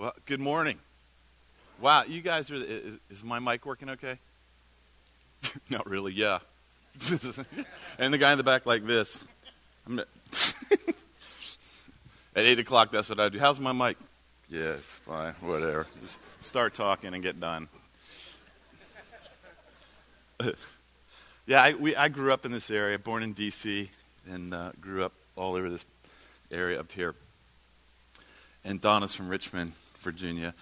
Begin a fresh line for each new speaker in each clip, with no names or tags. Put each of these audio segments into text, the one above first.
Well, good morning. Wow, you guys are. Is, is my mic working okay? Not really, yeah. and the guy in the back like this. At 8 o'clock, that's what I do. How's my mic? Yeah, it's fine, whatever. Just start talking and get done. yeah, I, we, I grew up in this area, born in D.C., and uh, grew up all over this area up here. And Donna's from Richmond, Virginia.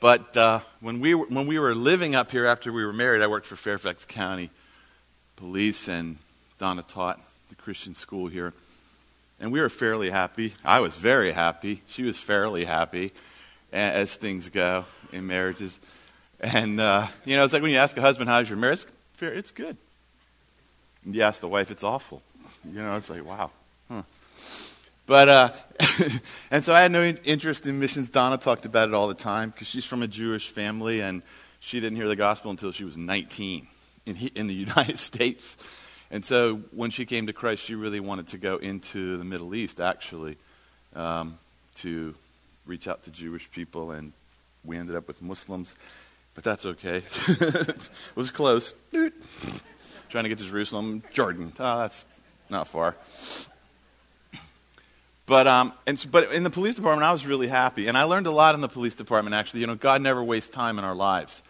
But uh, when, we were, when we were living up here after we were married, I worked for Fairfax County Police, and Donna taught the Christian school here. And we were fairly happy. I was very happy. She was fairly happy, as things go in marriages. And, uh, you know, it's like when you ask a husband, how's your marriage? It's good. And you ask the wife, it's awful. You know, it's like, wow. Huh. But, uh, and so I had no interest in missions. Donna talked about it all the time because she's from a Jewish family and she didn't hear the gospel until she was 19 in, in the United States. And so when she came to Christ, she really wanted to go into the Middle East, actually, um, to reach out to Jewish people. And we ended up with Muslims. But that's okay. it was close. Trying to get to Jerusalem, Jordan. Oh, that's not far. But, um, and, but in the police department, I was really happy. And I learned a lot in the police department, actually. You know, God never wastes time in our lives.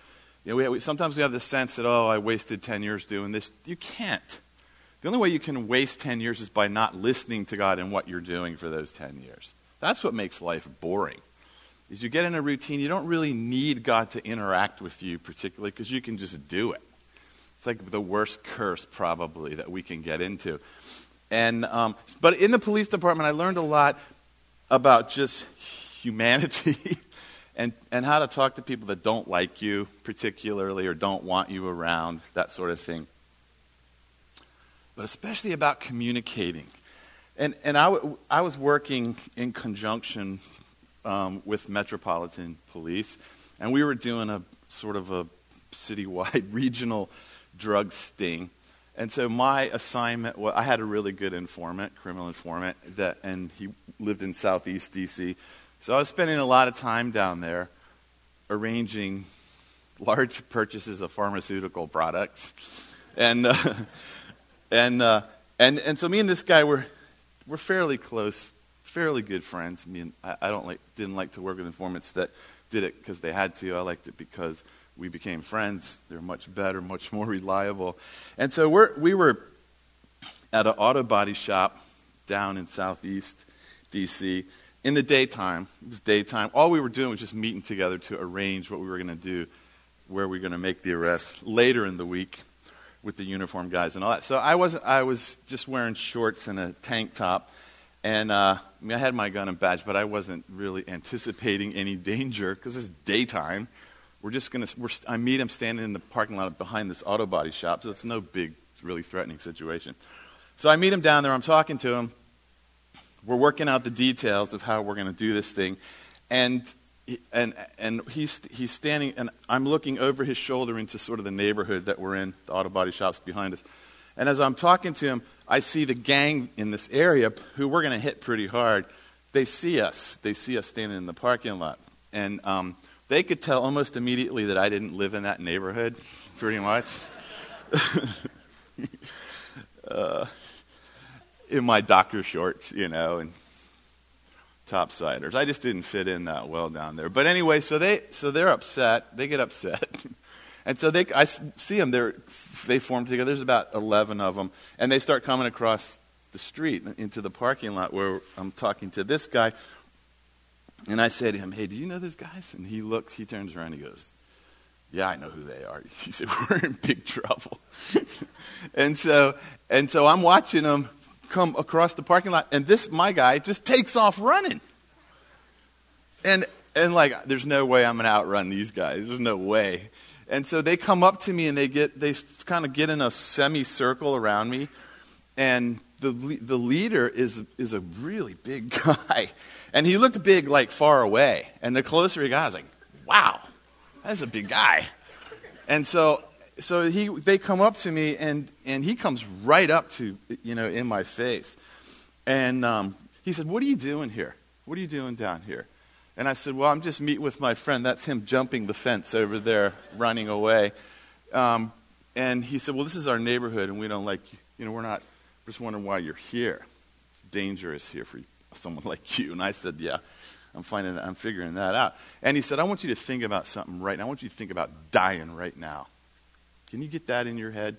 You know, we, we, sometimes we have the sense that, oh, I wasted 10 years doing this. You can't. The only way you can waste 10 years is by not listening to God and what you're doing for those 10 years. That's what makes life boring. Is you get in a routine, you don't really need God to interact with you particularly because you can just do it. It's like the worst curse, probably, that we can get into. And, um, but in the police department, I learned a lot about just humanity and, and how to talk to people that don't like you particularly or don't want you around, that sort of thing. But especially about communicating. And, and I, w- I was working in conjunction um, with Metropolitan Police, and we were doing a sort of a citywide regional drug sting. And so my assignment, well, I had a really good informant, criminal informant, that, and he lived in southeast D.C. So I was spending a lot of time down there arranging large purchases of pharmaceutical products. And, uh, and, uh, and, and so me and this guy were, were fairly close, fairly good friends. I mean, I, I don't like, didn't like to work with informants that did it because they had to. I liked it because we became friends. They're much better, much more reliable. And so we're, we were at an auto body shop down in southeast D.C. in the daytime. It was daytime. All we were doing was just meeting together to arrange what we were going to do, where we were going to make the arrest later in the week with the uniform guys and all that. So I was I was just wearing shorts and a tank top, and uh, I, mean, I had my gun and badge, but I wasn't really anticipating any danger because it's daytime. We're just going to, I meet him standing in the parking lot behind this auto body shop, so it's no big, really threatening situation. So I meet him down there, I'm talking to him. We're working out the details of how we're going to do this thing. And, and, and he's, he's standing, and I'm looking over his shoulder into sort of the neighborhood that we're in, the auto body shops behind us. And as I'm talking to him, I see the gang in this area who we're going to hit pretty hard. They see us. They see us standing in the parking lot. And um, they could tell almost immediately that I didn't live in that neighborhood, pretty much. uh, in my doctor shorts, you know, and topsiders. I just didn't fit in that well down there. But anyway, so they so they're upset. They get upset, and so they I see them. They they form together. There's about eleven of them, and they start coming across the street into the parking lot where I'm talking to this guy and I said to him, Hey, do you know those guys? And he looks, he turns around, he goes, Yeah, I know who they are. He said, We're in big trouble. and so and so I'm watching them come across the parking lot, and this my guy just takes off running. And and like there's no way I'm gonna outrun these guys. There's no way. And so they come up to me and they get they kind of get in a semicircle around me, and the the leader is is a really big guy, and he looked big, like far away. And the closer he got, I was like, wow, that's a big guy. And so, so he, they come up to me, and, and he comes right up to, you know, in my face. And um, he said, What are you doing here? What are you doing down here? And I said, Well, I'm just meeting with my friend. That's him jumping the fence over there, running away. Um, and he said, Well, this is our neighborhood, and we don't like, you know, we're not, we're just wondering why you're here. It's dangerous here for someone like you. And I said, Yeah, I'm finding that, I'm figuring that out. And he said, I want you to think about something right now. I want you to think about dying right now. Can you get that in your head?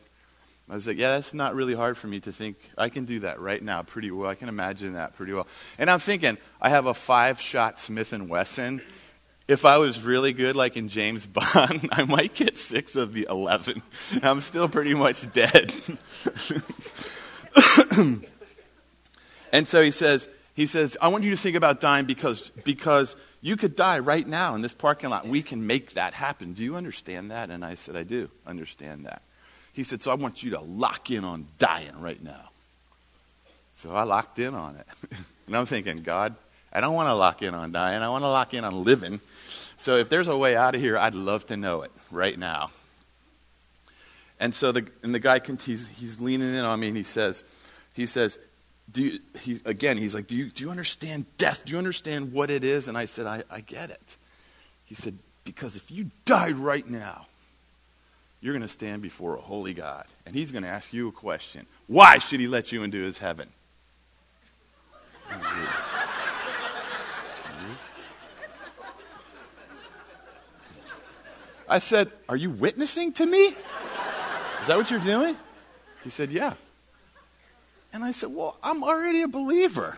I was like, yeah, that's not really hard for me to think. I can do that right now pretty well. I can imagine that pretty well. And I'm thinking, I have a five-shot Smith & Wesson. If I was really good, like in James Bond, I might get six of the 11. I'm still pretty much dead. and so he says, he says, I want you to think about dying because, because you could die right now in this parking lot. We can make that happen. Do you understand that? And I said, I do understand that. He said, So I want you to lock in on dying right now. So I locked in on it. and I'm thinking, God, I don't want to lock in on dying. I want to lock in on living. So if there's a way out of here, I'd love to know it right now. And so the, and the guy, he's, he's leaning in on me and he says, he says, do you, he, again, he's like, do you, do you understand death? Do you understand what it is? And I said, I, I get it. He said, because if you died right now, you're going to stand before a holy God, and He's going to ask you a question. Why should He let you into His heaven? I said, Are you witnessing to me? Is that what you're doing? He said, Yeah. And I said, Well, I'm already a believer.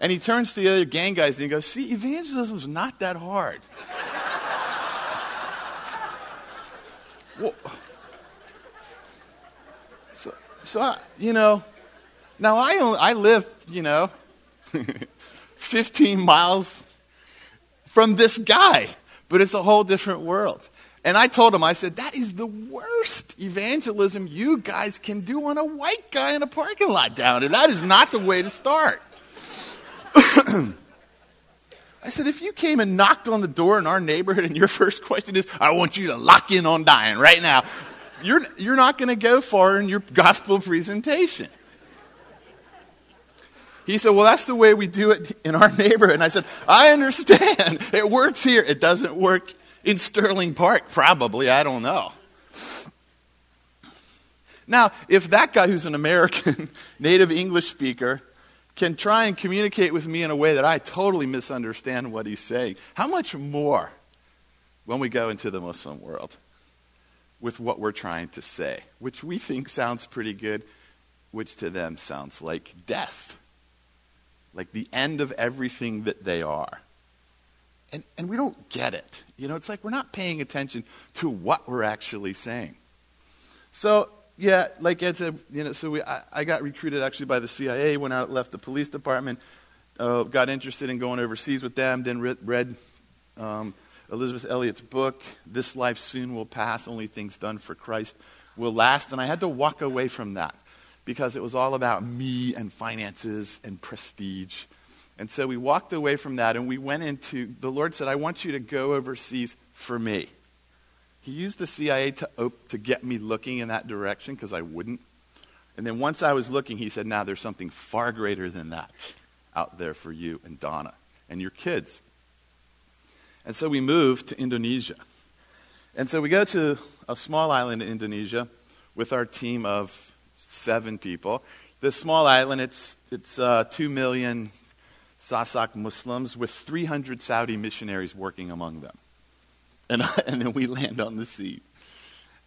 And he turns to the other gang guys and he goes, See, evangelism's not that hard. well, so, so I, you know, now I, only, I live, you know, 15 miles from this guy, but it's a whole different world. And I told him, I said, that is the worst evangelism you guys can do on a white guy in a parking lot down there. That is not the way to start. I said, if you came and knocked on the door in our neighborhood and your first question is, I want you to lock in on dying right now, you're, you're not going to go far in your gospel presentation. He said, Well, that's the way we do it in our neighborhood. And I said, I understand. It works here. It doesn't work in Sterling Park, probably. I don't know. Now, if that guy who's an American, native English speaker, can try and communicate with me in a way that I totally misunderstand what he's saying, how much more when we go into the Muslim world with what we're trying to say, which we think sounds pretty good, which to them sounds like death, like the end of everything that they are. And, and we don't get it. You know, it's like we're not paying attention to what we're actually saying. So yeah, like Ed said, you know, so we, I, I, got recruited actually by the CIA, went out, left the police department, uh, got interested in going overseas with them, then read, read um, Elisabeth Elliot's book, This Life Soon Will Pass, Only Things Done for Christ Will Last. And I had to walk away from that because it was all about me and finances and prestige. And so we walked away from that and we went into, the Lord said, I want you to go overseas for me. He used the CIA to, op- to get me looking in that direction because I wouldn't. And then once I was looking, he said, Now there's something far greater than that out there for you and Donna and your kids. And so we moved to Indonesia. And so we go to a small island in Indonesia with our team of seven people. This small island, it's, it's uh, 2 million Sasak Muslims with 300 Saudi missionaries working among them and, and then we land on the seat.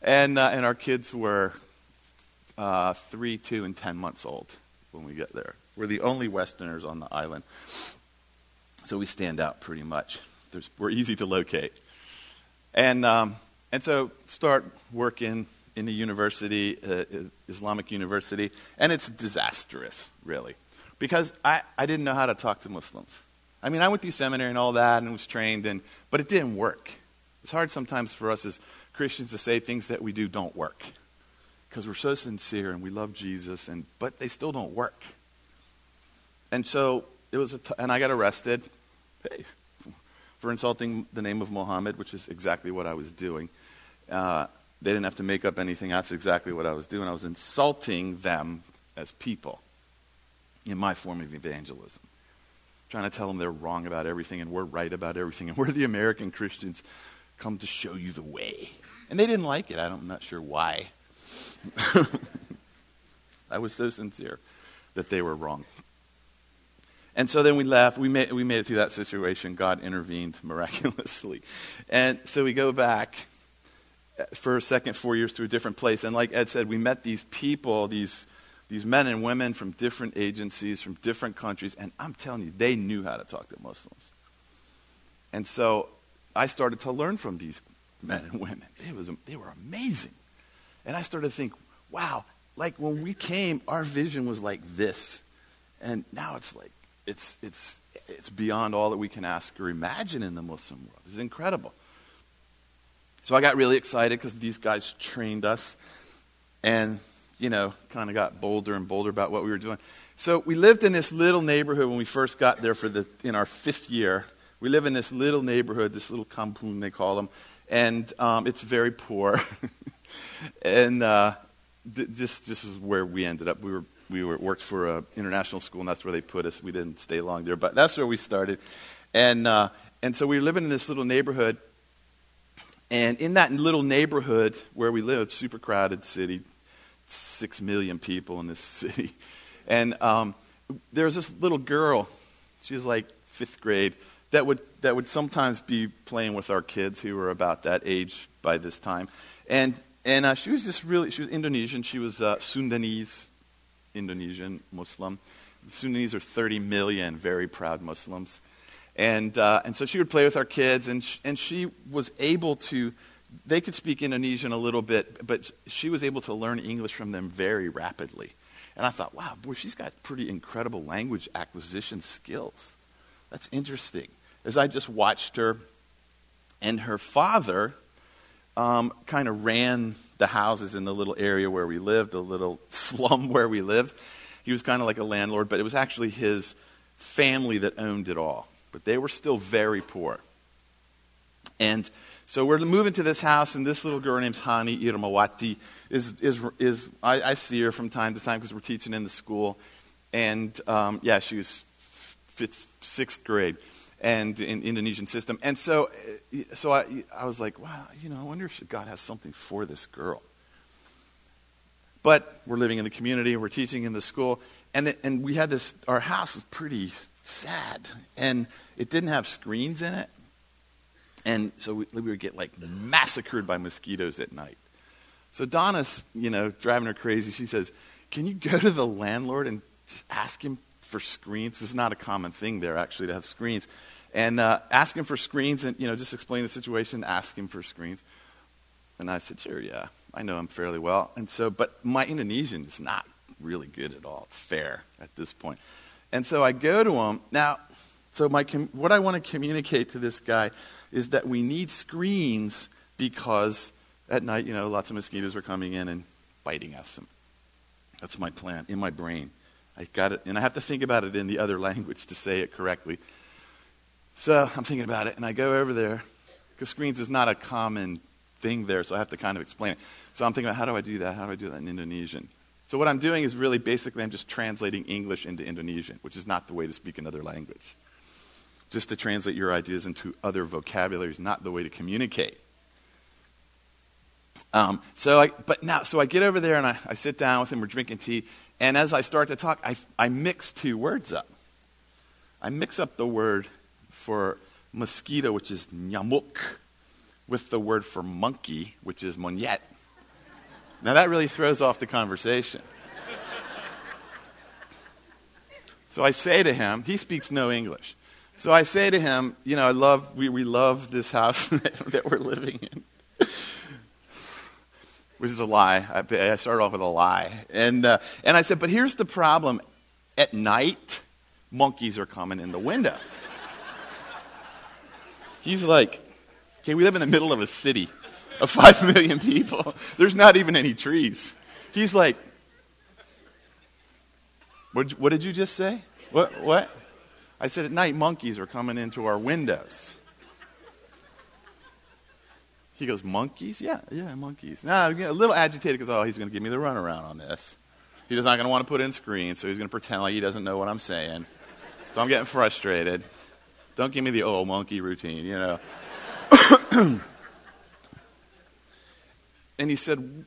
And, uh, and our kids were uh, three, two, and ten months old when we get there. We're the only Westerners on the island. So we stand out pretty much. There's, we're easy to locate. And, um, and so start working in the university, uh, Islamic university, and it's disastrous, really. Because I, I didn't know how to talk to Muslims. I mean, I went through seminary and all that and was trained, and, but it didn't work. It's hard sometimes for us as Christians to say things that we do don't work because we're so sincere and we love Jesus, and but they still don't work. And so it was, t- and I got arrested hey, for insulting the name of Muhammad, which is exactly what I was doing. Uh, they didn't have to make up anything. That's exactly what I was doing. I was insulting them as people in my form of evangelism. trying to tell them they're wrong about everything and we're right about everything and we're the American Christians come to show you the way. And they didn't like it. I am not sure why. I was so sincere that they were wrong. And so then we left. We made, we made it through that situation. God intervened miraculously. And so we go back for a second four years to a different place. And like Ed said, we met these people, these, these men and women from different agencies, from different countries. And I'm telling you, they knew how to talk to Muslims. And so I started to learn from these men and women. They, was, they were amazing. And I started to think, wow, like when we came, our vision was like this. And now it's like, it's, it's, it's beyond all that we can ask or imagine in the Muslim world. It's incredible. So I got really excited because these guys trained us and, you know, kind of got bolder and bolder about what we were doing. So we lived in this little neighborhood when we first got there for the, in our fifth year. We live in this little neighborhood, this little kampung they call them, and um, it's very poor. and uh, th- this, this is where we ended up. We were we were, worked for an international school, and that's where they put us. We didn't stay long there, but that's where we started. And, uh, and so we were living in this little neighborhood. And in that little neighborhood where we lived, super crowded city, six million people in this city. And um, there was this little girl, she was like fifth grade, that would, that would sometimes be playing with our kids who were about that age by this time. And, and uh, she was just really, she was Indonesian. She was uh, Sundanese, Indonesian Muslim. The Sunnis are 30 million very proud Muslims. And, uh, and so she would play with our kids, and, sh- and she was able to, they could speak Indonesian a little bit, but she was able to learn English from them very rapidly. And I thought, wow, boy, she's got pretty incredible language acquisition skills. That's interesting. As I just watched her, and her father um, kind of ran the houses in the little area where we lived, the little slum where we lived. He was kind of like a landlord, but it was actually his family that owned it all. But they were still very poor. And so we're moving to this house, and this little girl named Hani Irmawati is, is, is I, I see her from time to time because we're teaching in the school. And um, yeah, she was fifth, sixth grade and in Indonesian system. And so, so I, I was like, wow, you know, I wonder if God has something for this girl. But we're living in the community, we're teaching in the school, and, it, and we had this, our house was pretty sad, and it didn't have screens in it. And so we, we would get like massacred by mosquitoes at night. So Donna's, you know, driving her crazy. She says, Can you go to the landlord and just ask him for screens? This is not a common thing there, actually, to have screens and uh, ask him for screens and, you know, just explain the situation, ask him for screens. And I said, sure, yeah, I know him fairly well. And so, but my Indonesian is not really good at all. It's fair at this point. And so I go to him. Now, so my, what I want to communicate to this guy is that we need screens because at night, you know, lots of mosquitoes are coming in and biting us. And that's my plan in my brain. I got it, and I have to think about it in the other language to say it correctly. So I'm thinking about it, and I go over there, because screens is not a common thing there, so I have to kind of explain it. So I'm thinking about how do I do that? How do I do that in Indonesian? So what I'm doing is really basically I'm just translating English into Indonesian, which is not the way to speak another language. Just to translate your ideas into other vocabularies, not the way to communicate. Um, so I, but now, so I get over there and I, I sit down with him. We're drinking tea, and as I start to talk, I, I mix two words up. I mix up the word for mosquito, which is nyamuk, with the word for monkey, which is monyet. Now that really throws off the conversation. So I say to him, he speaks no English. So I say to him, you know, I love, we, we love this house that we're living in. Which is a lie. I, I started off with a lie. And, uh, and I said, but here's the problem. At night, monkeys are coming in the windows. He's like, okay, we live in the middle of a city of five million people. There's not even any trees. He's like, what, what did you just say? What? What? I said, at night, monkeys are coming into our windows. He goes, monkeys? Yeah, yeah, monkeys. Now, a little agitated because, oh, he's going to give me the runaround on this. He's not going to want to put in screens, so he's going to pretend like he doesn't know what I'm saying. So I'm getting frustrated. Don't give me the old monkey routine, you know. and he said,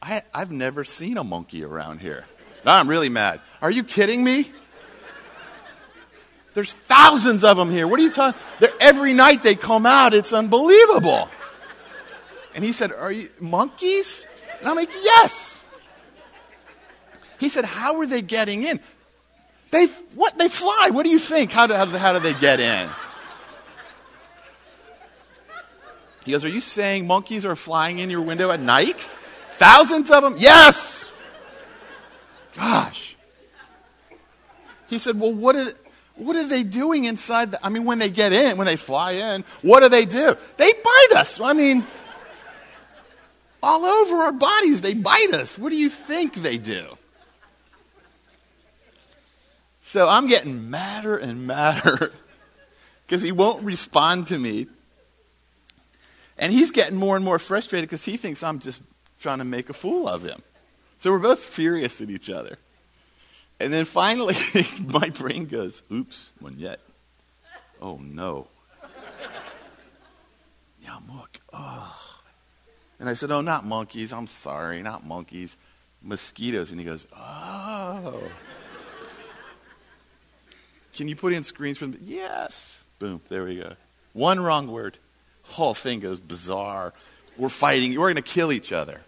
I, I've never seen a monkey around here. Now I'm really mad. Are you kidding me? There's thousands of them here. What are you talking? Every night they come out. It's unbelievable. And he said, Are you monkeys? And I'm like, Yes. He said, How are they getting in? They what? They fly. What do you think? How do, how do, how do they get in? He goes, Are you saying monkeys are flying in your window at night? Thousands of them? Yes! Gosh. He said, Well, what are, what are they doing inside? The, I mean, when they get in, when they fly in, what do they do? They bite us. I mean, all over our bodies, they bite us. What do you think they do? So I'm getting madder and madder because he won't respond to me. And he's getting more and more frustrated because he thinks I'm just trying to make a fool of him. So we're both furious at each other. And then finally, my brain goes, oops, monyet. Oh no. Yeah, look. Oh. And I said, oh, not monkeys. I'm sorry, not monkeys. Mosquitoes. And he goes, oh. Can you put in screens from? Yes. Boom. There we go. One wrong word. Whole thing goes bizarre. We're fighting. We're going to kill each other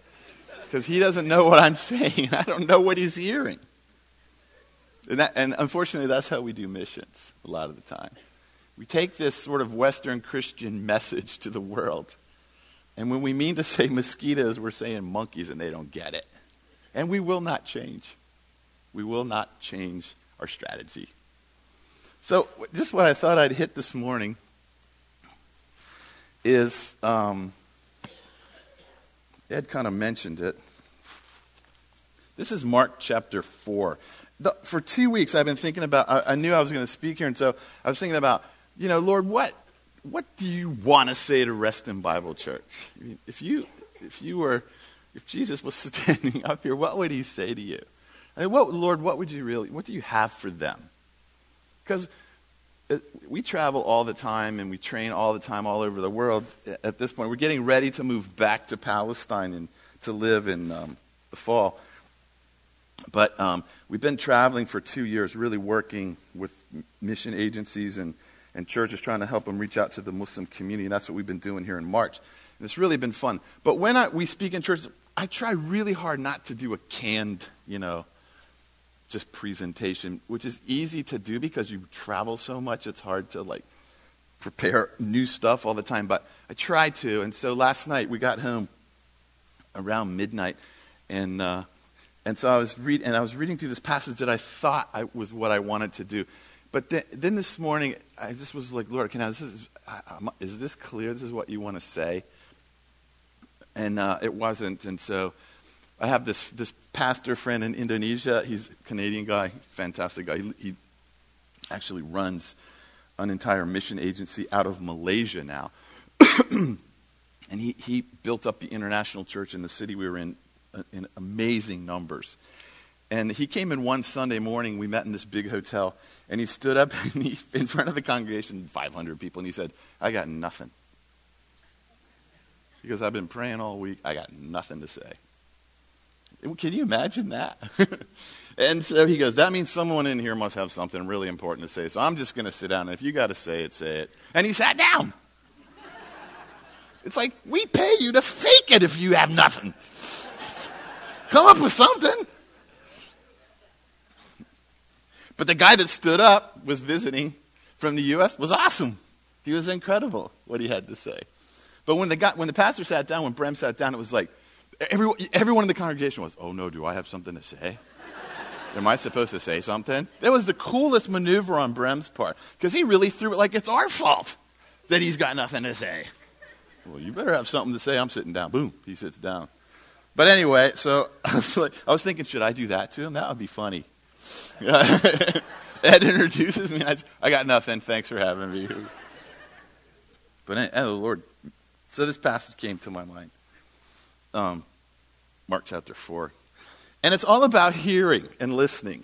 because he doesn't know what I'm saying. I don't know what he's hearing. And, that, and unfortunately, that's how we do missions a lot of the time. We take this sort of Western Christian message to the world. And when we mean to say mosquitoes, we're saying monkeys, and they don't get it. And we will not change. We will not change our strategy. So, just what I thought I'd hit this morning is um, Ed kind of mentioned it. This is Mark chapter 4 the, for two weeks I've been thinking about, I, I knew I was going to speak here, and so I was thinking about, you know, Lord, what, what do you want to say to Reston Bible Church? If you, if you were, if Jesus was standing up here, what would he say to you? I mean, what, Lord, what would you really, what do you have for them? Because we travel all the time and we train all the time all over the world at this point. We're getting ready to move back to Palestine and to live in um, the fall. But um, we've been traveling for two years, really working with mission agencies and, and churches, trying to help them reach out to the Muslim community. And that's what we've been doing here in March. And it's really been fun. But when I, we speak in church, I try really hard not to do a canned, you know, just presentation, which is easy to do because you travel so much. It's hard to like prepare new stuff all the time. But I try to. And so last night we got home around midnight, and uh, and so I was, read, and I was reading through this passage that I thought I, was what I wanted to do. But then, this morning, I just was like, Lord, can I, this is, is this clear? This is what you want to say? And uh, it wasn't. And so I have this, this pastor friend in Indonesia. He's a Canadian guy, fantastic guy. He, he actually runs an entire mission agency out of Malaysia now. and he, he built up the international church in the city we were in in amazing numbers. And he came in one Sunday morning. We met in this big hotel, and he stood up he, in front of the congregation, 500 people, and he said, I got nothing. Because I've been praying all week. I got nothing to say. Can you imagine that? and so he goes, That means someone in here must have something really important to say. So I'm just going to sit down. And if you got to say it, say it. And he sat down. It's like, we pay you to fake it if you have nothing. Come up with something. But the guy that stood up was visiting from the U.S. was awesome. He was incredible what he had to say. But when the, guy, when the pastor sat down, when Brem sat down, it was like everyone, everyone in the congregation was, oh no, do I have something to say? Am I supposed to say something? That was the coolest maneuver on Brem's part because he really threw it like it's our fault that he's got nothing to say. Well, you better have something to say. I'm sitting down. Boom, he sits down. But anyway, so I was, like, I was thinking, should I do that to him? That would be funny. Ed introduces me, I, I got nothing. Thanks for having me. But oh Lord, so this passage came to my mind. Um, Mark chapter four, and it's all about hearing and listening.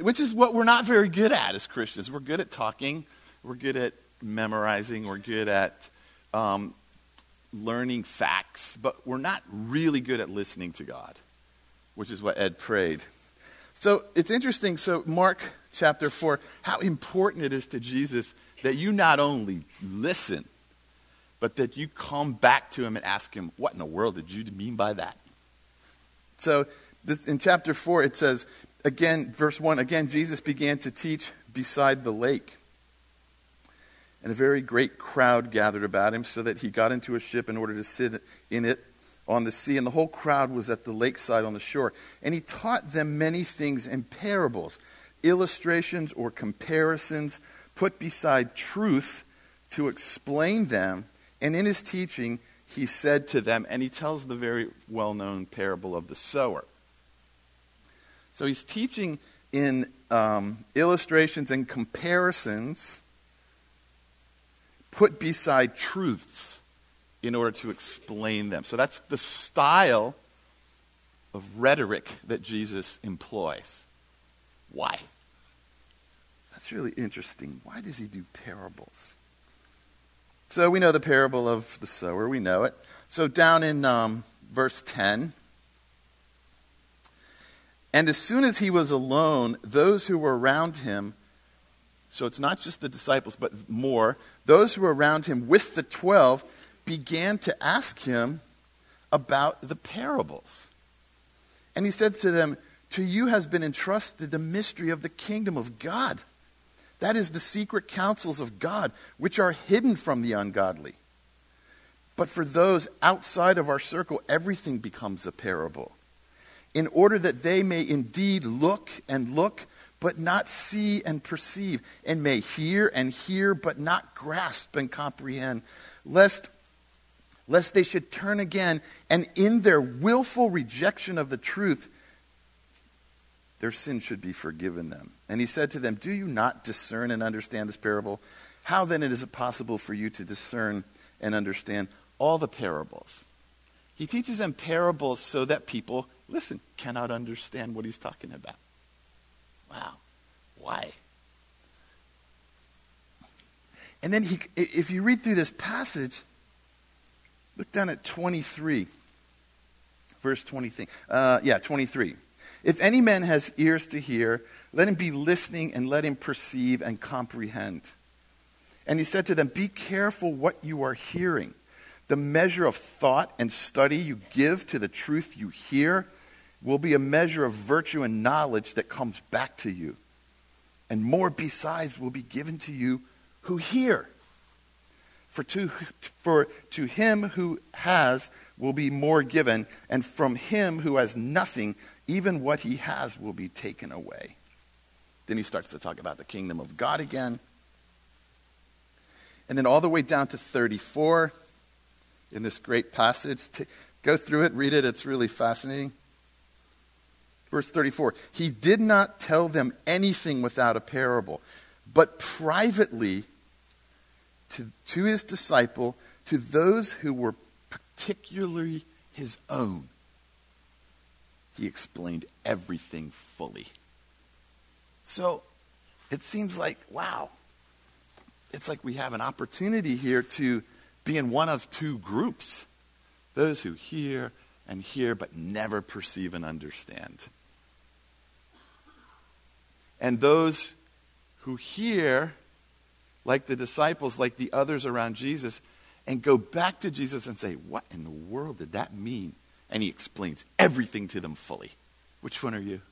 which is what we're not very good at as Christians. We're good at talking, we're good at memorizing, we're good at um, learning facts, but we're not really good at listening to God, which is what Ed prayed. So it's interesting. So, Mark chapter 4, how important it is to Jesus that you not only listen, but that you come back to him and ask him, What in the world did you mean by that? So, this, in chapter 4, it says, again, verse 1 again, Jesus began to teach beside the lake. And a very great crowd gathered about him, so that he got into a ship in order to sit in it on the sea. And the whole crowd was at the lakeside on the shore. And he taught them many things in parables, illustrations or comparisons put beside truth to explain them. And in his teaching, he said to them, and he tells the very well known parable of the sower. So he's teaching in um, illustrations and comparisons put beside truths in order to explain them. So that's the style of rhetoric that Jesus employs. Why? That's really interesting. Why does he do parables? So we know the parable of the sower, we know it. So down in um, verse 10, and as soon as he was alone, those who were around him, so it's not just the disciples, but more, those who were around him with the twelve began to ask him about the parables. And he said to them, To you has been entrusted the mystery of the kingdom of God. That is the secret counsels of God, which are hidden from the ungodly. But for those outside of our circle, everything becomes a parable, in order that they may indeed look and look, but not see and perceive, and may hear and hear, but not grasp and comprehend, lest, lest they should turn again, and in their willful rejection of the truth, their sin should be forgiven them. And he said to them, Do you not discern and understand this parable? How then is it possible for you to discern and understand all the parables? He teaches them parables so that people, listen, cannot understand what he's talking about. Wow. Why? And then he, if you read through this passage, look down at 23. Verse 23. Uh, yeah, 23. If any man has ears to hear, let him be listening and let him perceive and comprehend. And he said to them, Be careful what you are hearing. The measure of thought and study you give to the truth you hear will be a measure of virtue and knowledge that comes back to you. And more besides will be given to you who hear. For to, for to him who has will be more given, and from him who has nothing, even what he has will be taken away. Then he starts to talk about the kingdom of God again. And then all the way down to 34 in this great passage. go through it, read it, it's really fascinating. Verse 34 He did not tell them anything without a parable, but privately to, to his disciple, to those who were particularly his own he explained everything fully. So it seems like, wow, it's like we have an opportunity here to be in one of two groups those who hear and hear but never perceive and understand. And those who hear, like the disciples, like the others around Jesus, and go back to Jesus and say, What in the world did that mean? and he explains everything to them fully. Which one are you?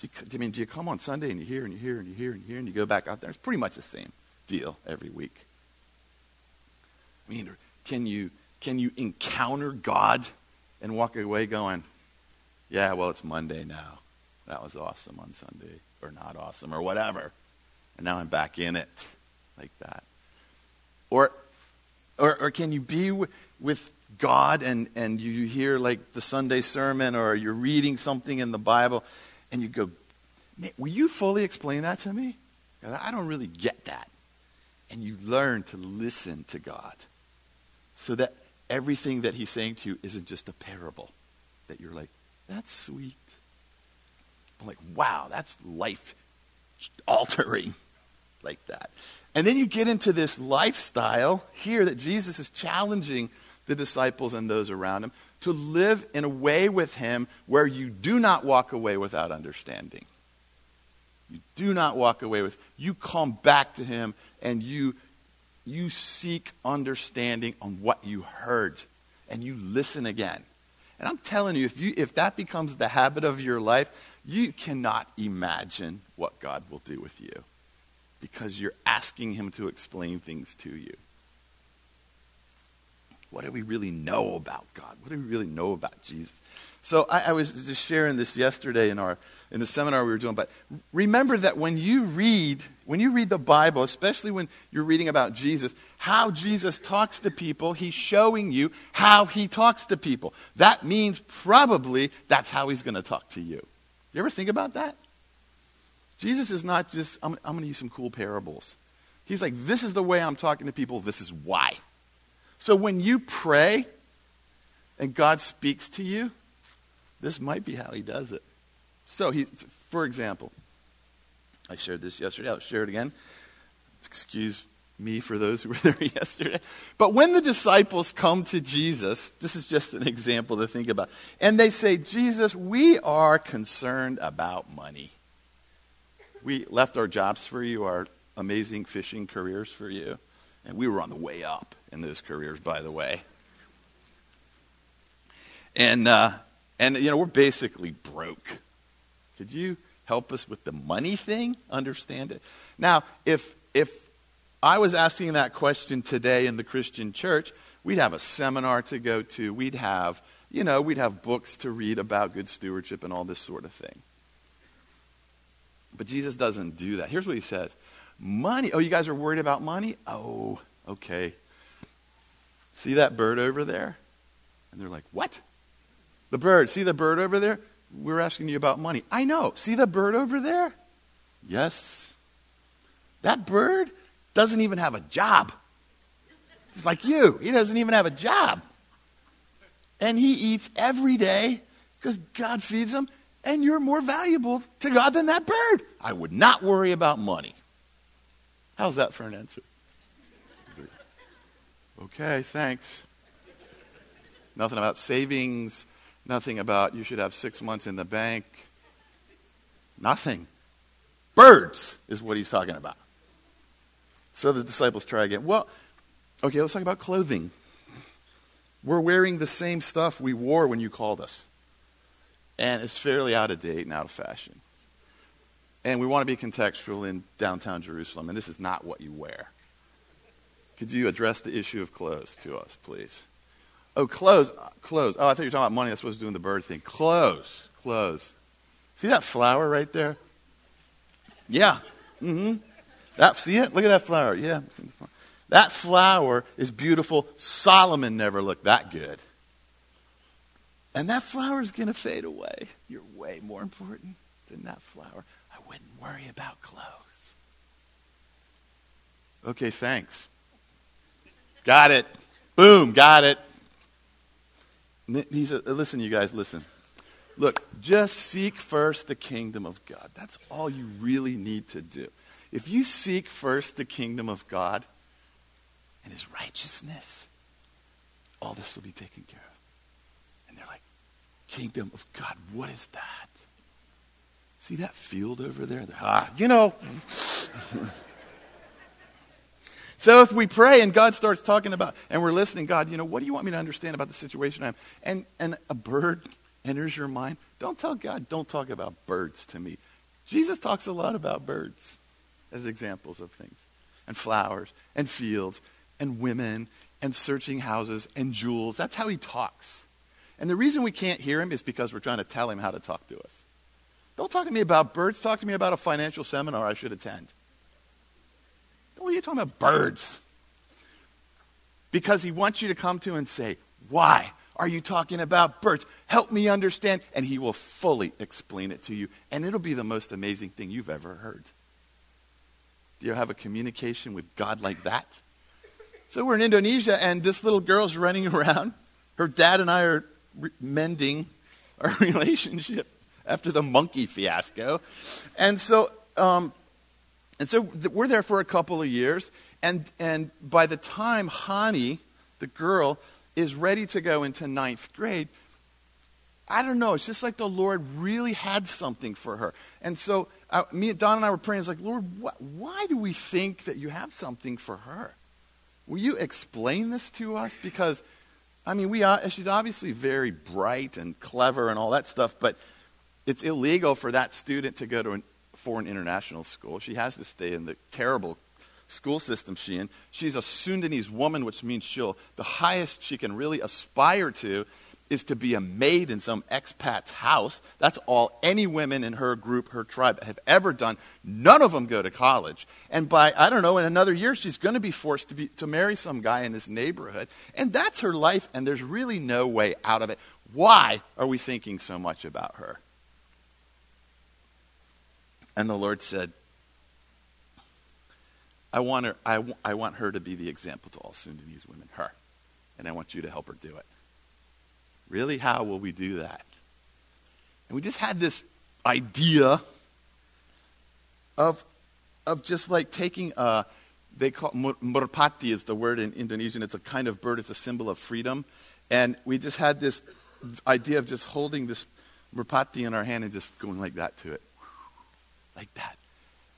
Do you, I mean, do you come on Sunday and you hear and you hear and you hear and you hear and you go back out there? It's pretty much the same deal every week. I mean, can you, can you encounter God and walk away going, yeah, well, it's Monday now. That was awesome on Sunday, or not awesome, or whatever. And now I'm back in it like that. Or, or, or can you be with God and, and you hear like the Sunday sermon or you're reading something in the Bible and you go, will you fully explain that to me? I don't really get that. And you learn to listen to God so that everything that he's saying to you isn't just a parable. That you're like, that's sweet. I'm like, wow, that's life altering like that. And then you get into this lifestyle here that Jesus is challenging the disciples and those around him to live in a way with him where you do not walk away without understanding. You do not walk away with, you come back to him and you, you seek understanding on what you heard and you listen again. And I'm telling you if, you, if that becomes the habit of your life, you cannot imagine what God will do with you because you're asking Him to explain things to you. What do we really know about God? What do we really know about Jesus? So I, I, was just sharing this yesterday in our in the seminar we were doing. But remember that when you read when you read the Bible, especially when you're reading about Jesus, how Jesus talks to people, He's showing you how He talks to people. That means probably that's how He's going to talk to you. You ever think about that? Jesus is not just I'm, I'm going to use some cool parables. He's like, this is the way I'm talking to people. This is why. So when you pray and God speaks to you, this might be how he does it. So, he, for example, I shared this yesterday. I'll share it again. Excuse me for those who were there yesterday. But when the disciples come to Jesus, this is just an example to think about, and they say, Jesus, we are concerned about money. We left our jobs for you, our amazing fishing careers for you, and we were on the way up in those careers, by the way. And, uh, and you know, we're basically broke. Could you help us with the money thing? Understand it? Now, if, if I was asking that question today in the Christian church, we'd have a seminar to go to. We'd have, you know, we'd have books to read about good stewardship and all this sort of thing. But Jesus doesn't do that. Here's what he says Money. Oh, you guys are worried about money? Oh, okay. See that bird over there? And they're like, What? The bird. See the bird over there? We're asking you about money. I know. See the bird over there? Yes. That bird doesn't even have a job. He's like you. He doesn't even have a job. And he eats every day because God feeds him, and you're more valuable to God than that bird. I would not worry about money. How's that for an answer? Okay, thanks. Nothing about savings, nothing about you should have six months in the bank. Nothing. Birds is what he's talking about. So the disciples try again. Well, okay, let's talk about clothing. We're wearing the same stuff we wore when you called us. And it's fairly out of date and out of fashion. And we want to be contextual in downtown Jerusalem, and this is not what you wear. Could you address the issue of clothes to us, please? Oh, clothes. Clothes. Oh, I thought you were talking about money. That's supposed to doing the bird thing. Clothes. Clothes. See that flower right there? Yeah. Mm-hmm. That, see it? Look at that flower. Yeah. That flower is beautiful. Solomon never looked that good. And that flower is going to fade away. You're way more important than that flower. I wouldn't worry about clothes. Okay, thanks. Got it. Boom, got it. He said, uh, listen, you guys, listen. Look, just seek first the kingdom of God. That's all you really need to do. If you seek first the kingdom of God and his righteousness, all this will be taken care of. And they're like, kingdom of God, what is that? See that field over there? Ah, you know. So if we pray and God starts talking about, and we're listening, God, you know, what do you want me to understand about the situation I'm and and a bird enters your mind, don't tell God, don't talk about birds to me. Jesus talks a lot about birds as examples of things, and flowers, and fields, and women, and searching houses, and jewels. That's how he talks. And the reason we can't hear him is because we're trying to tell him how to talk to us. Don't talk to me about birds, talk to me about a financial seminar I should attend. What are you talking about? Birds. Because he wants you to come to and say, Why are you talking about birds? Help me understand. And he will fully explain it to you. And it'll be the most amazing thing you've ever heard. Do you have a communication with God like that? So we're in Indonesia, and this little girl's running around. Her dad and I are re- mending our relationship. after the monkey fiasco. And so, um, and so th- we're there for a couple of years. And, and by the time Hani, the girl, is ready to go into ninth grade, I don't know. It's just like the Lord really had something for her. And so I, me and Don and I were praying. It's like, Lord, wh- why do we think that you have something for her? Will you explain this to us? Because, I mean, we are, she's obviously very bright and clever and all that stuff, but it's illegal for that student to go to a foreign international school. She has to stay in the terrible school system she in. She's a Sundanese woman, which means she'll, the highest she can really aspire to is to be a maid in some expat's house. That's all any women in her group, her tribe, have ever done. None of them go to college. And by, I don't know, in another year, she's going to be forced to, be, to marry some guy in this neighborhood. And that's her life, and there's really no way out of it. Why are we thinking so much about her? And the Lord said, I want her, I, w- I want her to be the example to all Sundanese women, her. And I want you to help her do it. Really, how will we do that? And we just had this idea of, of just like taking a, they call merpati is the word in Indonesian. It's a kind of bird. It's a symbol of freedom. And we just had this idea of just holding this merpati in our hand and just going like that to it. Like that.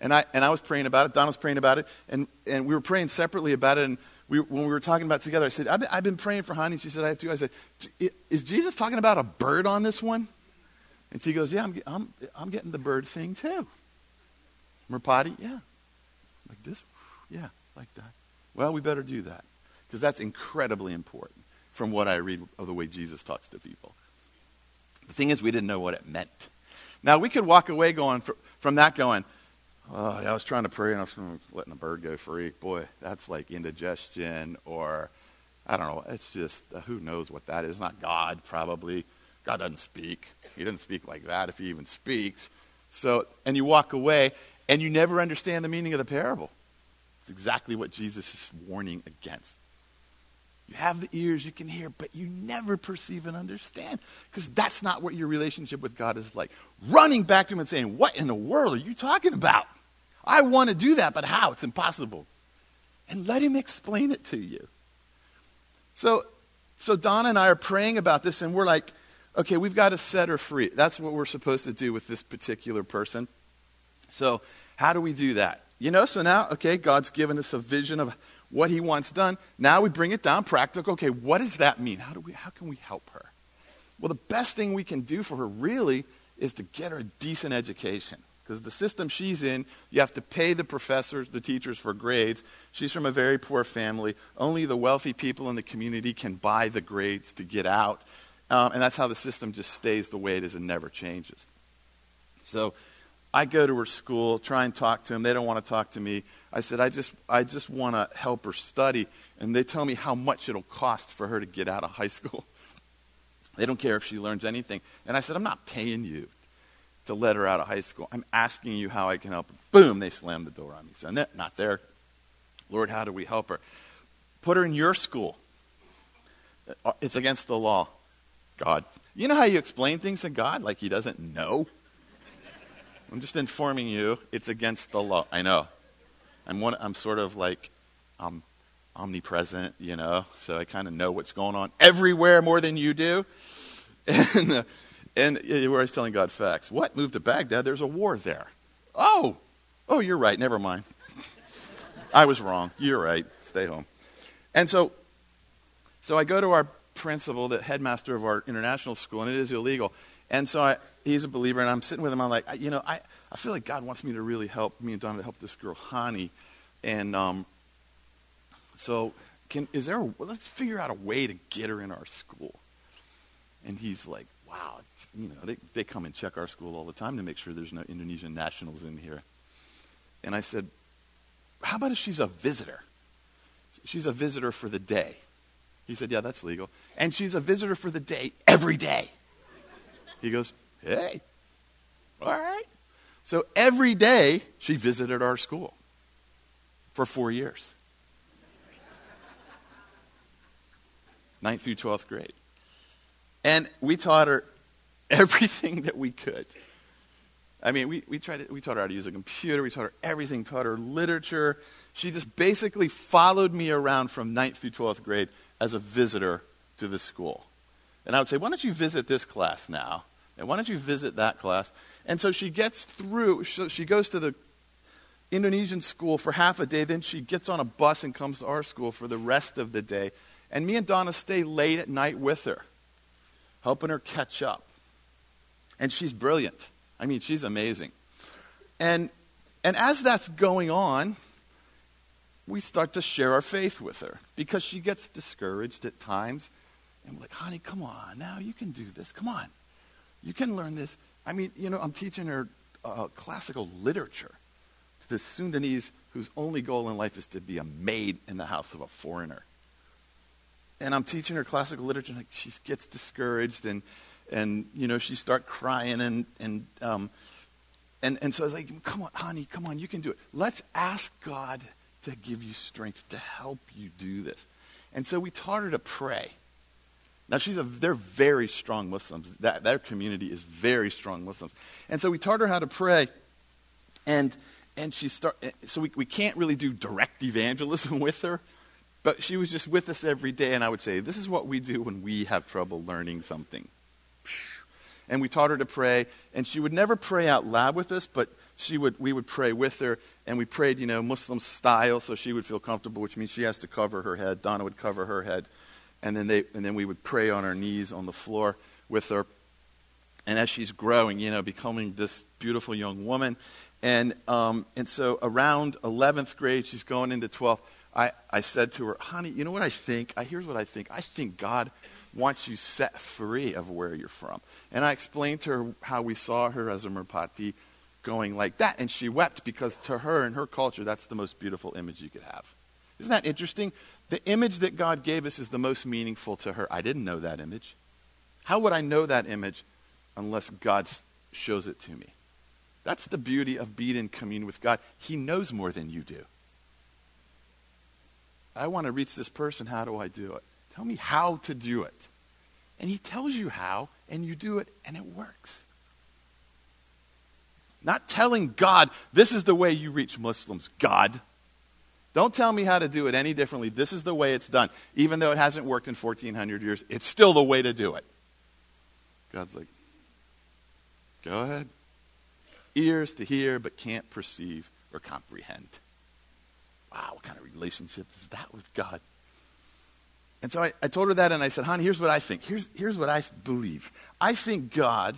And I, and I was praying about it. Don was praying about it. And, and we were praying separately about it. And we, when we were talking about together, I said, I've been, I've been praying for Hani. She said, I have too. I said, Is Jesus talking about a bird on this one? And she goes, Yeah, I'm, I'm, I'm getting the bird thing too. Merpati? Yeah. Like this? Yeah, like that. Well, we better do that because that's incredibly important from what I read of the way Jesus talks to people. The thing is, we didn't know what it meant. Now, we could walk away going from that going, Oh, I was trying to pray and I was letting a bird go free. Boy, that's like indigestion or I don't know. It's just uh, who knows what that is. Not God, probably. God doesn't speak. He doesn't speak like that if he even speaks. So, and you walk away and you never understand the meaning of the parable. It's exactly what Jesus is warning against. You have the ears, you can hear, but you never perceive and understand because that's not what your relationship with God is like. Running back to Him and saying, What in the world are you talking about? I want to do that, but how? It's impossible. And let Him explain it to you. So, so Donna and I are praying about this, and we're like, okay, we've got to set her free. That's what we're supposed to do with this particular person. So, how do we do that? You know, so now, okay, God's given us a vision of what he wants done. Now we bring it down practical. Okay, what does that mean? How, do we, how can we help her? Well, the best thing we can do for her really is to get her a decent education. Because the system she's in, you have to pay the professors, the teachers for grades. She's from a very poor family. Only the wealthy people in the community can buy the grades to get out. Um, and that's how the system just stays the way it is and never changes. So I go to her school, try and talk to them. They don't want to talk to me. I said, I just, I just want to help her study. And they tell me how much it'll cost for her to get out of high school. They don't care if she learns anything. And I said, I'm not paying you to let her out of high school. I'm asking you how I can help. Boom, they slammed the door on me. So, not there. Lord, how do we help her? Put her in your school. Uh, it's against the law. God. You know how you explain things to God like he doesn't know? I'm just informing you, it's against the law. I know. I'm, one, I'm sort of like I'm omnipresent, you know, so I kind of know what's going on everywhere more than you do. And, uh, and where I was telling God facts. What? Moved to Baghdad? There's a war there. Oh, oh, you're right. Never mind. I was wrong. You're right. Stay home. And so, so I go to our principal, the headmaster of our international school, and it is illegal. And so I, he's a believer, and I'm sitting with him. I'm like, you know, I, I feel like God wants me to really help me and Donna to help this girl, Hani. And um, so, can, is there a, let's figure out a way to get her in our school. And he's like, wow, you know, they, they come and check our school all the time to make sure there's no Indonesian nationals in here. And I said, how about if she's a visitor? She's a visitor for the day. He said, yeah, that's legal. And she's a visitor for the day every day. He goes, Hey, all right. So every day she visited our school for four years. Ninth through 12th grade. And we taught her everything that we could. I mean, we, we, tried to, we taught her how to use a computer, we taught her everything, taught her literature. She just basically followed me around from 9th through 12th grade as a visitor to the school. And I would say, why don't you visit this class now? And why don't you visit that class? And so she gets through, she goes to the Indonesian school for half a day, then she gets on a bus and comes to our school for the rest of the day. And me and Donna stay late at night with her, helping her catch up. And she's brilliant. I mean, she's amazing. And, and as that's going on, we start to share our faith with her because she gets discouraged at times. And we're like, honey, come on, now you can do this. Come on. You can learn this. I mean, you know, I'm teaching her uh, classical literature to the Sundanese whose only goal in life is to be a maid in the house of a foreigner. And I'm teaching her classical literature, and she gets discouraged, and, and you know, she starts crying, and, and, um, and, and so I was like, come on, honey, come on, you can do it. Let's ask God to give you strength to help you do this. And so we taught her to pray. Now she's a they're very strong Muslims. That their community is very strong Muslims. And so we taught her how to pray. And and she start eh, so we, we can't really do direct evangelism with her, but she was just with us every day and I would say, This is what we do when we have trouble learning something. And we taught her to pray, and she would never pray out loud with us, but she would, we would pray with her, and we prayed, you know, Muslim style, so she would feel comfortable, which means she has to cover her head. Donna would cover her head and then, they, and then we would pray on our knees on the floor with her. And as she's growing, you know, becoming this beautiful young woman. And, um, and so around 11th grade, she's going into 12th. I, I said to her, honey, you know what I think? I, here's what I think. I think God wants you set free of where you're from. And I explained to her how we saw her as a Merpati going like that. And she wept because to her, in her culture, that's the most beautiful image you could have. Isn't that interesting? The image that God gave us is the most meaningful to her. I didn't know that image. How would I know that image unless God shows it to me? That's the beauty of being in communion with God. He knows more than you do. I want to reach this person. How do I do it? Tell me how to do it. And he tells you how, and you do it, and it works. Not telling God, this is the way you reach Muslims, God. Don't tell me how to do it any differently. This is the way it's done. Even though it hasn't worked in 1400 years, it's still the way to do it. God's like, go ahead. Ears to hear, but can't perceive or comprehend. Wow, what kind of relationship is that with God? And so I, I told her that, and I said, honey, here's what I think. Here's, here's what I believe. I think God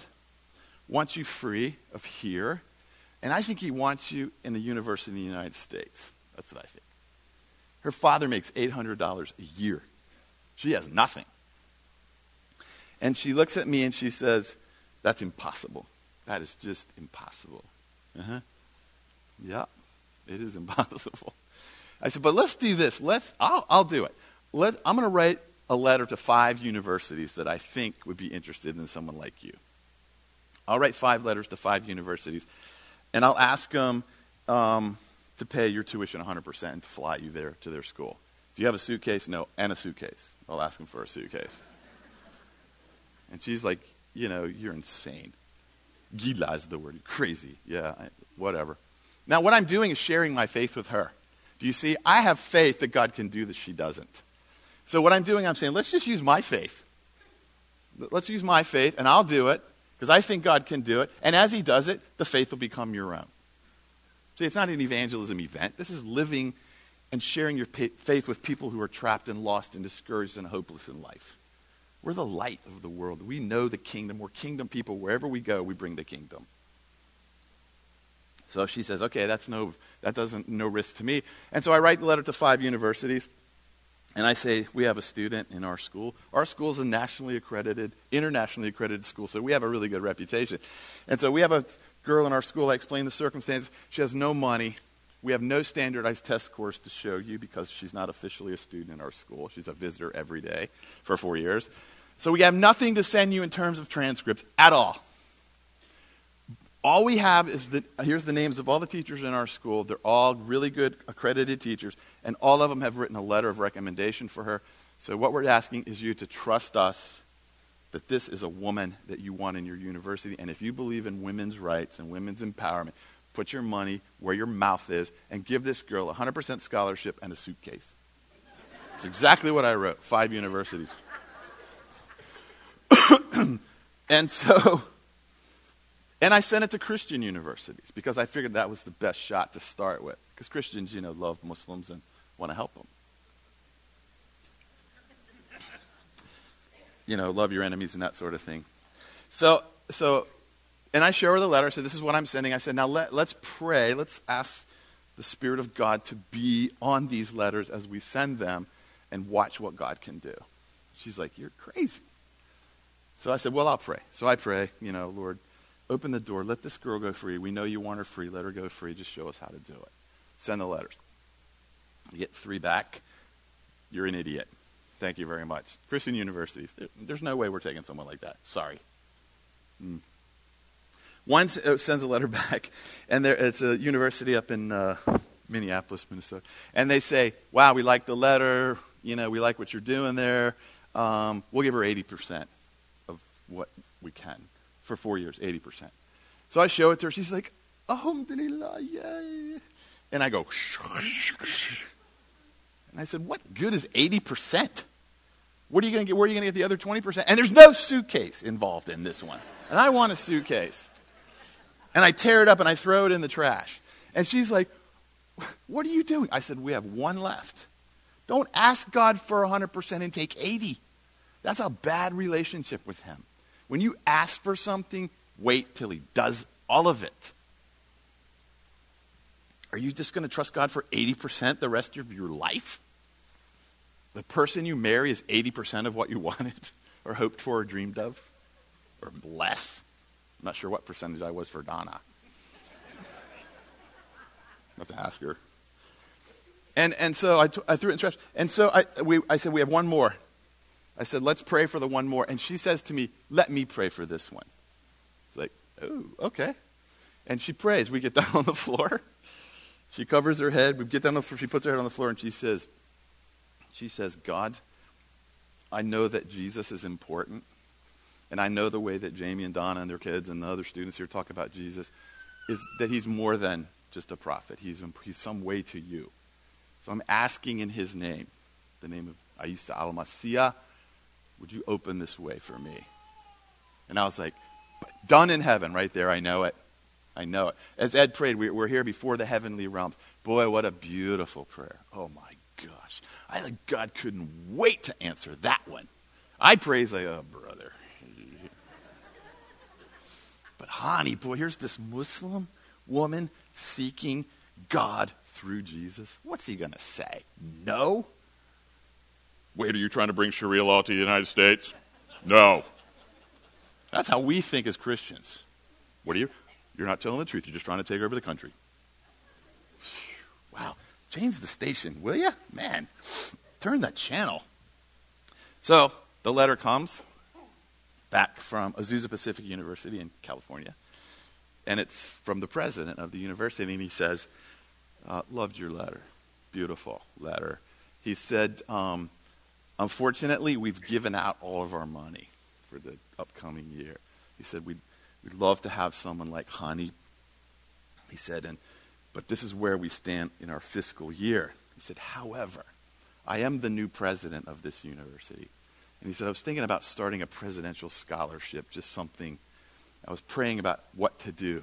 wants you free of here, and I think he wants you in a university in the United States. That's what I think. Her father makes $800 a year. She has nothing. And she looks at me and she says, That's impossible. That is just impossible. Uh-huh. Yeah, it is impossible. I said, But let's do this. Let's, I'll, I'll do it. Let, I'm going to write a letter to five universities that I think would be interested in someone like you. I'll write five letters to five universities, and I'll ask them, um, to pay your tuition 100% and to fly you there to their school. Do you have a suitcase? No, and a suitcase. I'll ask them for a suitcase. And she's like, you know, you're insane. Gila is the word. Crazy. Yeah, whatever. Now, what I'm doing is sharing my faith with her. Do you see? I have faith that God can do this. She doesn't. So, what I'm doing, I'm saying, let's just use my faith. Let's use my faith, and I'll do it because I think God can do it. And as He does it, the faith will become your own. See, it's not an evangelism event. This is living and sharing your faith with people who are trapped and lost and discouraged and hopeless in life. We're the light of the world. We know the kingdom. We're kingdom people. Wherever we go, we bring the kingdom. So she says, okay, that's no, that doesn't, no risk to me. And so I write the letter to five universities. And I say, we have a student in our school. Our school is a nationally accredited, internationally accredited school, so we have a really good reputation. And so we have a girl in our school. I explain the circumstances. She has no money. We have no standardized test scores to show you because she's not officially a student in our school. She's a visitor every day for four years. So we have nothing to send you in terms of transcripts at all. All we have is that here's the names of all the teachers in our school. They're all really good accredited teachers, and all of them have written a letter of recommendation for her. So what we're asking is you to trust us that this is a woman that you want in your university. And if you believe in women's rights and women's empowerment, put your money where your mouth is and give this girl a 100% scholarship and a suitcase. It's exactly what I wrote. Five universities. And so, and I sent it to Christian universities because I figured that was the best shot to start with. Because Christians, you know, love Muslims and want to help them. You know, love your enemies and that sort of thing. So, so, and I show her the letter. I said, This is what I'm sending. I said, Now let, let's pray. Let's ask the Spirit of God to be on these letters as we send them and watch what God can do. She's like, You're crazy. So I said, Well, I'll pray. So I pray, you know, Lord, open the door. Let this girl go free. We know you want her free. Let her go free. Just show us how to do it. Send the letters. You get three back. You're an idiot. Thank you very much. Christian universities. There's no way we're taking someone like that. Sorry. Mm. One uh, sends a letter back, and there, it's a university up in uh, Minneapolis, Minnesota. And they say, Wow, we like the letter. You know, we like what you're doing there. Um, we'll give her 80% of what we can for four years, 80%. So I show it to her. She's like, Alhamdulillah, yay. And I go, and I said, What good is 80%? What are you going to get? Where are you going to get the other 20%? And there's no suitcase involved in this one. And I want a suitcase. And I tear it up and I throw it in the trash. And she's like, What are you doing? I said, We have one left. Don't ask God for 100% and take 80. That's a bad relationship with Him. When you ask for something, wait till He does all of it. Are you just going to trust God for 80% the rest of your life? The person you marry is 80% of what you wanted or hoped for or dreamed of? Or less? I'm not sure what percentage I was for Donna. I have to ask her. And, and so I, t- I threw it in trash. And so I, we, I said, We have one more. I said, Let's pray for the one more. And she says to me, Let me pray for this one. It's like, Oh, okay. And she prays. We get down on the floor. She covers her head. We get down on the floor. She puts her head on the floor and she says, she says, God, I know that Jesus is important. And I know the way that Jamie and Donna and their kids and the other students here talk about Jesus is that he's more than just a prophet. He's, he's some way to you. So I'm asking in his name, the name of Isa al Masih, would you open this way for me? And I was like, done in heaven, right there. I know it. I know it. As Ed prayed, we, we're here before the heavenly realms. Boy, what a beautiful prayer. Oh my gosh. I think God couldn't wait to answer that one. I praise like, oh, brother. But honey, boy, here's this Muslim woman seeking God through Jesus. What's he going to say? No? Wait, are you trying to bring Sharia law to the United States? No. That's how we think as Christians. What are you? You're not telling the truth. You're just trying to take over the country. Wow. Change the station, will you? Man, turn the channel. So the letter comes back from Azusa Pacific University in California. And it's from the president of the university. And he says, uh, Loved your letter. Beautiful letter. He said, um, Unfortunately, we've given out all of our money for the upcoming year. He said, We'd We'd love to have someone like Hani. He said, and, but this is where we stand in our fiscal year. He said, however, I am the new president of this university. And he said, I was thinking about starting a presidential scholarship, just something. I was praying about what to do.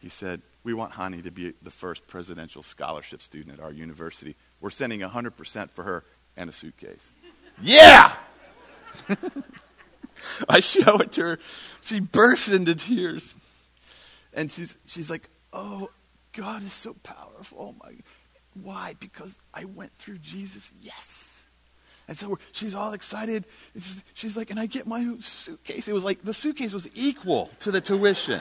He said, We want Hani to be the first presidential scholarship student at our university. We're sending 100% for her and a suitcase. yeah! I show it to her. She bursts into tears. And she's, she's like, Oh, God is so powerful. Oh my. Why? Because I went through Jesus. Yes. And so she's all excited. She's, she's like, and I get my suitcase. It was like the suitcase was equal to the tuition.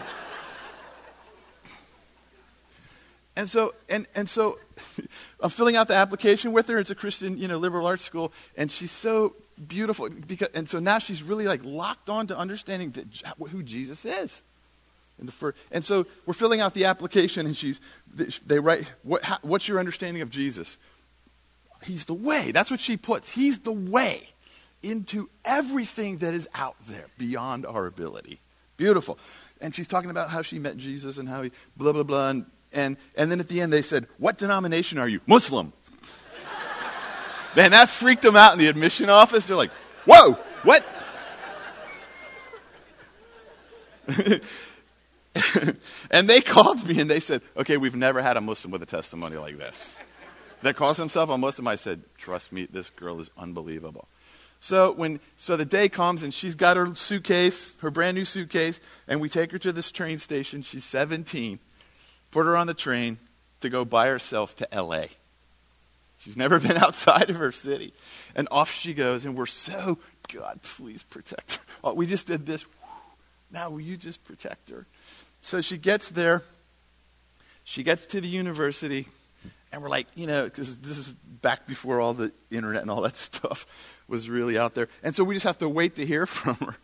And so, and, and so I'm filling out the application with her. It's a Christian, you know, liberal arts school. And she's so beautiful because and so now she's really like locked on to understanding that, who jesus is and, the first, and so we're filling out the application and she's they write what, how, what's your understanding of jesus he's the way that's what she puts he's the way into everything that is out there beyond our ability. Beautiful. And she's talking about how she met Jesus and how he blah, blah, blah. And, and, and then at the end, they said, What denomination are you? Muslim. Man, that freaked them out in the admission office. They're like, Whoa, what? and they called me and they said, Okay, we've never had a Muslim with a testimony like this. That calls himself a Muslim. I said, Trust me, this girl is unbelievable. So when so the day comes and she's got her suitcase, her brand new suitcase, and we take her to this train station. She's 17. Put her on the train to go by herself to LA. She's never been outside of her city. And off she goes, and we're so, God, please protect her. Oh, we just did this. Now, will you just protect her? So she gets there. She gets to the university, and we're like, you know, because this is back before all the internet and all that stuff was really out there. And so we just have to wait to hear from her.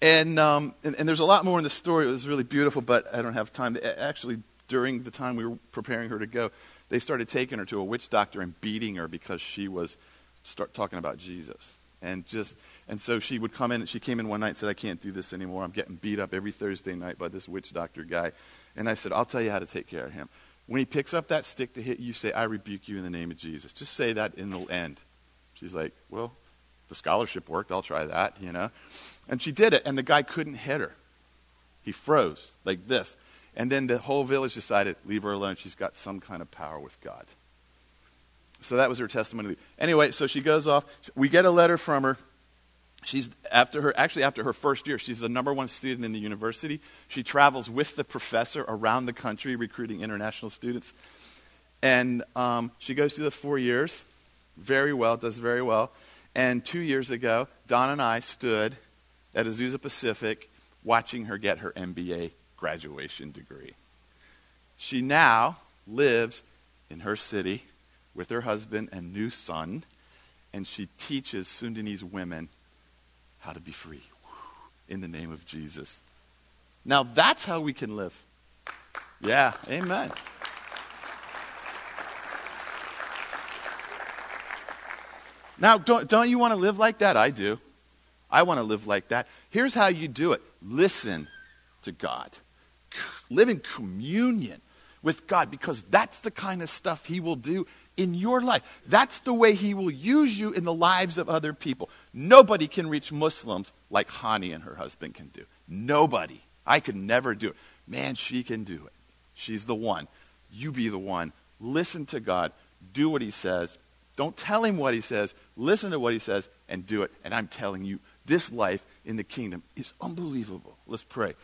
And, um, and, and, there's a lot more in the story. It was really beautiful, but I don't have time. Actually, during the time we were preparing her to go, they started taking her to a witch doctor and beating her because she was start talking about Jesus. And just and so she would come in. And she came in one night and said, "I can't do this anymore. I'm getting beat up every Thursday night by this witch doctor guy." And I said, "I'll tell you how to take care of him. When he picks up that stick to hit you, say, "I rebuke you in the name of Jesus." Just say that in the end. She's like, "Well, the scholarship worked. I'll try that." You know. And she did it, and the guy couldn't hit her. He froze like this. And then the whole village decided, leave her alone. She's got some kind of power with God. So that was her testimony. Anyway, so she goes off. We get a letter from her. She's after her actually after her first year, she's the number one student in the university. She travels with the professor around the country recruiting international students. And um, she goes through the four years very well, does very well. And two years ago, Don and I stood at Azusa Pacific watching her get her MBA graduation degree. She now lives in her city with her husband and new son, and she teaches Sundanese women how to be free in the name of Jesus. Now that's how we can live. Yeah, amen. Now, don't, don't you want to live like that? I do. I want to live like that. Here's how you do it listen to God, live in communion with God because that's the kind of stuff He will do in your life. That's the way He will use you in the lives of other people. Nobody can reach Muslims like Hani and her husband can do. Nobody. I could never do it. Man, she can do it. She's the one. You be the one. Listen to God. Do what He says. Don't tell Him what He says. Listen to what He says and do it. And I'm telling you, this life in the kingdom is unbelievable. Let's pray.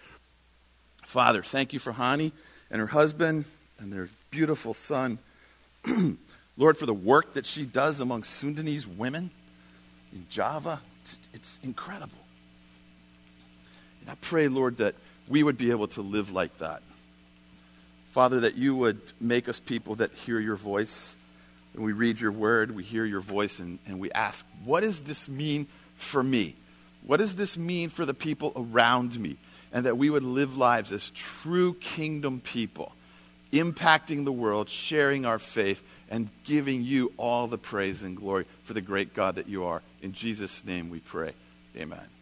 Father, thank you for Hani and her husband and their beautiful son. Lord, for the work that she does among Sundanese women in Java. It's, it's incredible. And I pray, Lord, that we would be able to live like that. Father, that you would make us people that hear your voice. And we read your word, we hear your voice, and, and we ask, what does this mean for me? What does this mean for the people around me? And that we would live lives as true kingdom people, impacting the world, sharing our faith and giving you all the praise and glory for the great God that you are. In Jesus' name we pray. Amen.